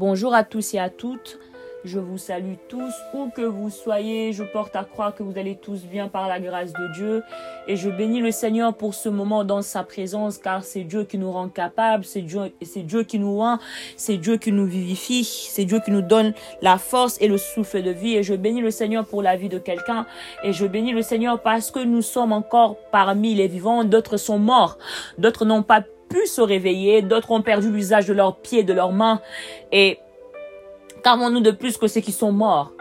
Bonjour à tous et à toutes. Je vous salue tous, où que vous soyez. Je porte à croire que vous allez tous bien par la grâce de Dieu. Et je bénis le Seigneur pour ce moment dans sa présence, car c'est Dieu qui nous rend capables, c'est Dieu, qui nous rend, c'est Dieu qui nous vivifie, c'est Dieu qui nous donne la force et le souffle de vie. Et je bénis le Seigneur pour la vie de quelqu'un. Et je bénis le Seigneur parce que nous sommes encore parmi les vivants. D'autres sont morts. D'autres n'ont pas pu se réveiller. D'autres ont perdu l'usage de leurs pieds, de leurs mains. Et Qu'avons-nous de plus que ceux qui sont morts?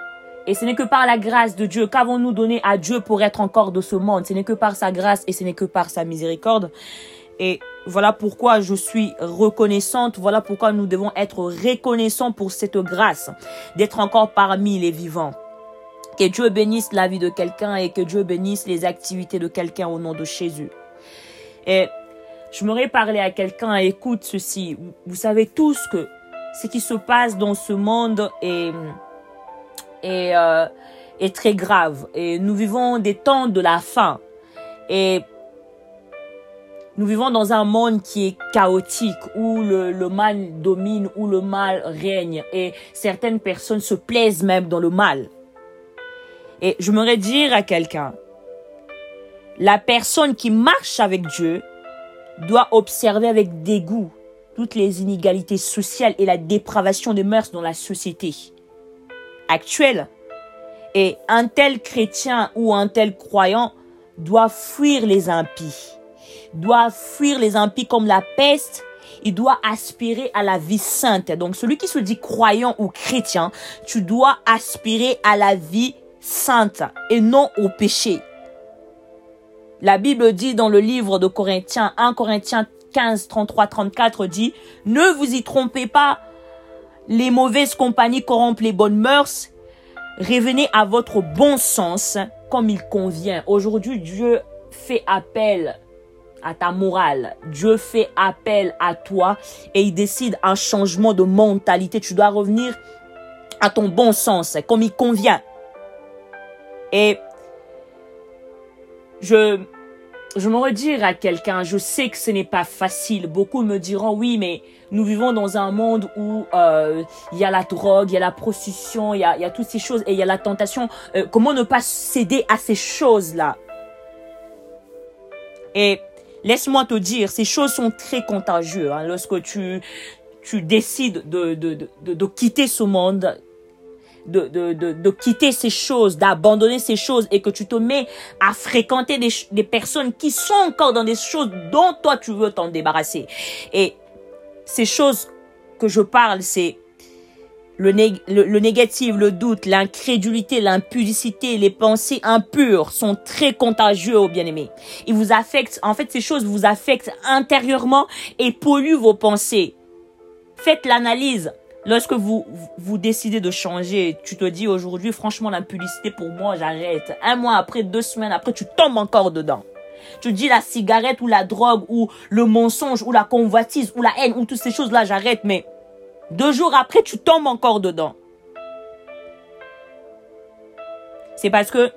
Et ce n'est que par la grâce de Dieu. Qu'avons-nous donné à Dieu pour être encore de ce monde? Ce n'est que par sa grâce et ce n'est que par sa miséricorde. Et voilà pourquoi je suis reconnaissante. Voilà pourquoi nous devons être reconnaissants pour cette grâce d'être encore parmi les vivants. Que Dieu bénisse la vie de quelqu'un et que Dieu bénisse les activités de quelqu'un au nom de Jésus. Et je m'aurais parlé à quelqu'un, écoute ceci. Vous savez tous que ce qui se passe dans ce monde est, est, euh, est très grave. Et nous vivons des temps de la fin. Et nous vivons dans un monde qui est chaotique, où le, le, mal domine, où le mal règne, et certaines personnes se plaisent même dans le mal. Et je j'aimerais dire à quelqu'un, la personne qui marche avec Dieu doit observer avec dégoût toutes les inégalités sociales et la dépravation des mœurs dans la société actuelle. Et un tel chrétien ou un tel croyant doit fuir les impies, doit fuir les impies comme la peste, il doit aspirer à la vie sainte. Donc celui qui se dit croyant ou chrétien, tu dois aspirer à la vie sainte et non au péché. La Bible dit dans le livre de Corinthiens, 1 Corinthiens 15, 33, 34 dit, ne vous y trompez pas, les mauvaises compagnies corrompent les bonnes mœurs, revenez à votre bon sens comme il convient. Aujourd'hui, Dieu fait appel à ta morale. Dieu fait appel à toi et il décide un changement de mentalité. Tu dois revenir à ton bon sens, comme il convient. Et je, je me redire à quelqu'un, je sais que ce n'est pas facile. Beaucoup me diront oui, mais nous vivons dans un monde où euh, il y a la drogue, il y a la prostitution, il y a, y a toutes ces choses et il y a la tentation. Euh, comment ne pas céder à ces choses-là? Et laisse-moi te dire, ces choses sont très contagieuses. Hein, lorsque tu tu décides de, de, de, de quitter ce monde, de, de, de, de quitter ces choses, d'abandonner ces choses et que tu te mets à fréquenter des, des personnes qui sont encore dans des choses dont toi tu veux t'en débarrasser. Et ces choses que je parle, c'est le, le, négatif, le doute, l'incrédulité, l'impudicité, les pensées impures sont très contagieux aux bien-aimés. Ils vous affectent, en fait, ces choses vous affectent intérieurement et polluent vos pensées. Faites l'analyse. Lorsque vous, vous décidez de changer, tu te dis aujourd'hui, franchement, l'impudicité pour moi, j'arrête. Un mois après, deux semaines après, tu tombes encore dedans. Tu dis la cigarette ou la drogue ou le mensonge ou la convoitise ou la haine ou toutes ces choses-là, j'arrête. Mais deux jours après, tu tombes encore dedans. C'est parce que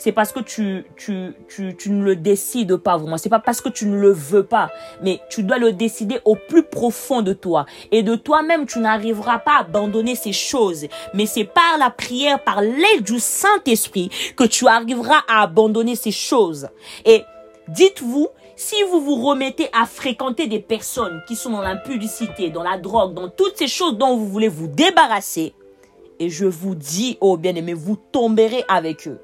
c'est parce que tu, tu, tu, tu ne le décides pas vraiment. C'est pas parce que tu ne le veux pas, mais tu dois le décider au plus profond de toi. Et de toi-même, tu n'arriveras pas à abandonner ces choses. Mais c'est par la prière, par l'aide du Saint-Esprit que tu arriveras à abandonner ces choses. Et dites-vous, si vous vous remettez à fréquenter des personnes qui sont dans l'impudicité, dans la drogue, dans toutes ces choses dont vous voulez vous débarrasser, et je vous dis, oh bien-aimé, vous tomberez avec eux.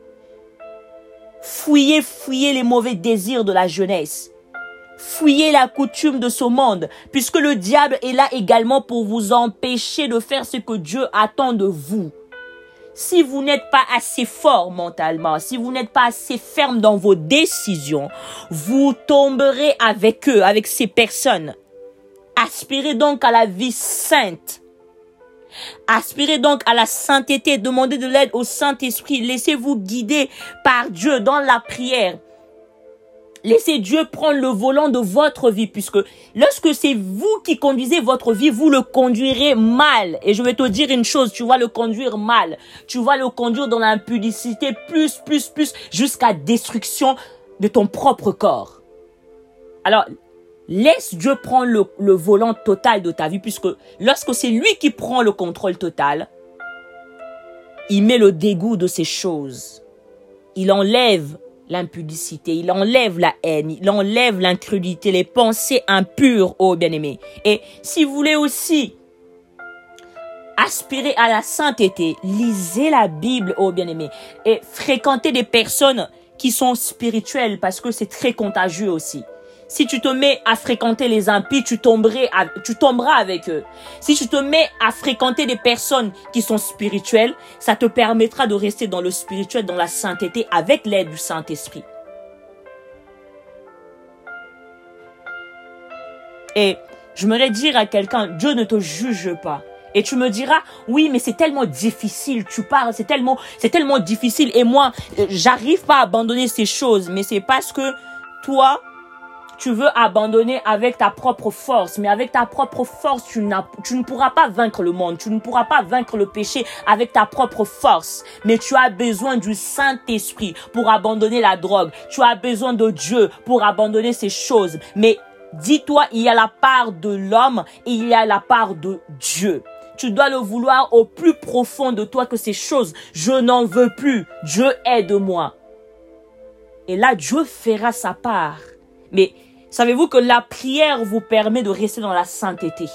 Fouillez, fouillez les mauvais désirs de la jeunesse. Fouillez la coutume de ce monde, puisque le diable est là également pour vous empêcher de faire ce que Dieu attend de vous. Si vous n'êtes pas assez fort mentalement, si vous n'êtes pas assez ferme dans vos décisions, vous tomberez avec eux, avec ces personnes. Aspirez donc à la vie sainte Aspirez donc à la sainteté, demandez de l'aide au Saint-Esprit, laissez-vous guider par Dieu dans la prière. Laissez Dieu prendre le volant de votre vie, puisque lorsque c'est vous qui conduisez votre vie, vous le conduirez mal. Et je vais te dire une chose, tu vas le conduire mal. Tu vas le conduire dans l'impudicité, plus, plus, plus, jusqu'à destruction de ton propre corps. Alors, Laisse Dieu prendre le, volant total de ta vie, puisque lorsque c'est lui qui prend le contrôle total, il met le dégoût de ces choses. Il enlève l'impudicité, il enlève la haine, il enlève l'incrédulité, les pensées impures, oh bien-aimés. Et si vous voulez aussi aspirer à la sainteté, lisez la Bible, oh bien-aimés, et fréquentez des personnes qui sont spirituelles parce que c'est très contagieux aussi. Si tu te mets à fréquenter les impies, tu, tomberais, tu tomberas avec eux. Si tu te mets à fréquenter des personnes qui sont spirituelles, ça te permettra de rester dans le spirituel, dans la sainteté, avec l'aide du Saint-Esprit. Et je me dire à quelqu'un, Dieu ne te juge pas. Et tu me diras, oui, mais c'est tellement difficile, tu parles, c'est tellement, c'est tellement difficile. Et moi, j'arrive pas à abandonner ces choses, mais c'est parce que toi, tu veux abandonner avec ta propre force, mais avec ta propre force, tu, tu ne pourras pas vaincre le monde, tu ne pourras pas vaincre le péché avec ta propre force, mais tu as besoin du Saint-Esprit pour abandonner la drogue, tu as besoin de Dieu pour abandonner ces choses, mais dis-toi, il y a la part de l'homme et il y a la part de Dieu. Tu dois le vouloir au plus profond de toi que ces choses. Je n'en veux plus. Dieu aide-moi. Et là, Dieu fera sa part. Mais Savez-vous que la prière vous permet de rester dans la sainteté?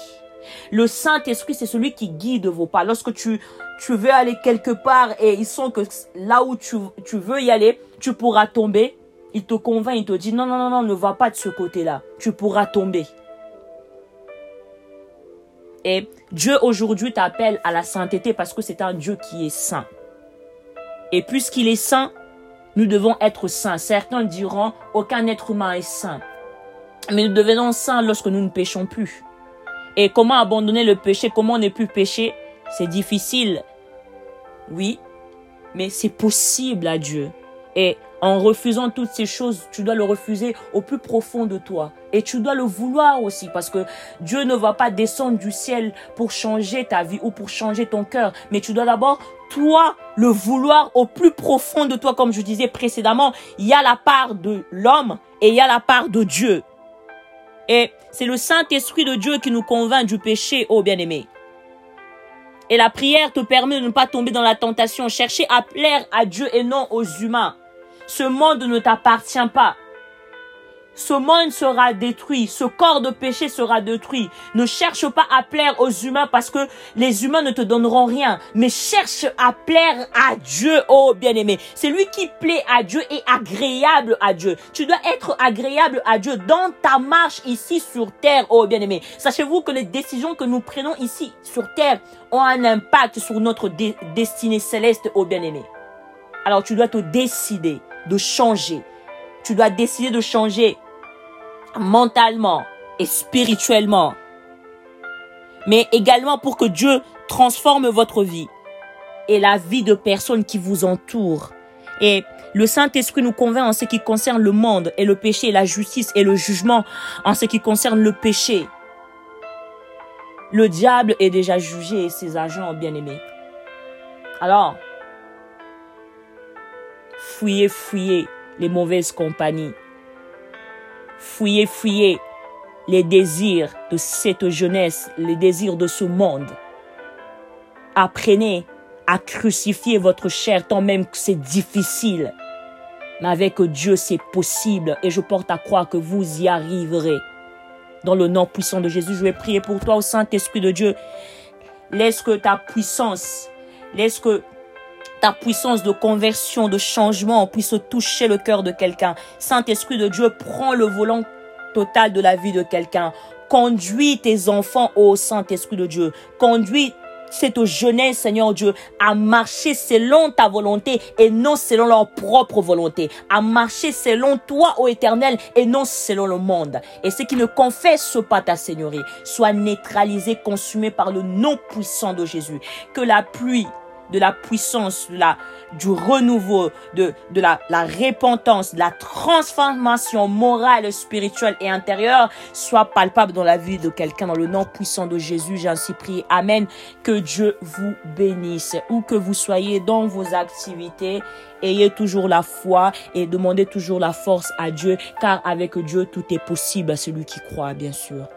Le Saint-Esprit, c'est celui qui guide vos pas. Lorsque tu, tu veux aller quelque part et ils sont que là où tu, tu veux y aller, tu pourras tomber. Il te convainc, il te dit non, non, non, non, ne va pas de ce côté-là. Tu pourras tomber. Et Dieu aujourd'hui t'appelle à la sainteté parce que c'est un Dieu qui est saint. Et puisqu'il est saint, nous devons être saints. Certains diront, aucun être humain est saint. Mais nous devenons saints lorsque nous ne péchons plus. Et comment abandonner le péché, comment ne plus pécher, c'est difficile. Oui, mais c'est possible à Dieu. Et en refusant toutes ces choses, tu dois le refuser au plus profond de toi. Et tu dois le vouloir aussi parce que Dieu ne va pas descendre du ciel pour changer ta vie ou pour changer ton cœur. Mais tu dois d'abord, toi, le vouloir au plus profond de toi. Comme je disais précédemment, il y a la part de l'homme et il y a la part de Dieu. Et c'est le Saint-Esprit de Dieu qui nous convainc du péché, ô bien-aimé. Et la prière te permet de ne pas tomber dans la tentation. Chercher à plaire à Dieu et non aux humains. Ce monde ne t'appartient pas. Ce monde sera détruit, ce corps de péché sera détruit. Ne cherche pas à plaire aux humains parce que les humains ne te donneront rien, mais cherche à plaire à Dieu, oh bien-aimé. C'est lui qui plaît à Dieu et agréable à Dieu. Tu dois être agréable à Dieu dans ta marche ici sur terre, oh bien-aimé. Sachez-vous que les décisions que nous prenons ici sur terre ont un impact sur notre destinée céleste, oh bien-aimé. Alors tu dois te décider de changer. Tu dois décider de changer mentalement et spirituellement. Mais également pour que Dieu transforme votre vie et la vie de personnes qui vous entourent. Et le Saint-Esprit nous convainc en ce qui concerne le monde et le péché, la justice et le jugement en ce qui concerne le péché. Le diable est déjà jugé et ses agents bien-aimés. Alors, fouillez, fouillez les mauvaises compagnies. Fouillez, fouillez les désirs de cette jeunesse, les désirs de ce monde. Apprenez à crucifier votre chair tant même que c'est difficile. Mais avec Dieu, c'est possible et je porte à croire que vous y arriverez. Dans le nom puissant de Jésus, je vais prier pour toi au Saint-Esprit de Dieu. Laisse que ta puissance, laisse que ta puissance de conversion, de changement puisse toucher le cœur de quelqu'un. Saint-Esprit de Dieu, prends le volant total de la vie de quelqu'un. Conduis tes enfants au Saint-Esprit de Dieu. Conduis cette jeunesse, Seigneur Dieu, à marcher selon ta volonté et non selon leur propre volonté. À marcher selon toi, ô éternel, et non selon le monde. Et ceux qui ne confessent pas ta Seigneurie soient neutralisés, consumés par le nom puissant de Jésus. Que la pluie de la puissance, de la, du renouveau, de, de la, la repentance, de la transformation morale, spirituelle et intérieure soit palpable dans la vie de quelqu'un. Dans le nom puissant de Jésus, j'ai ainsi prié. Amen. Que Dieu vous bénisse. Où que vous soyez dans vos activités, ayez toujours la foi et demandez toujours la force à Dieu, car avec Dieu, tout est possible à celui qui croit, bien sûr.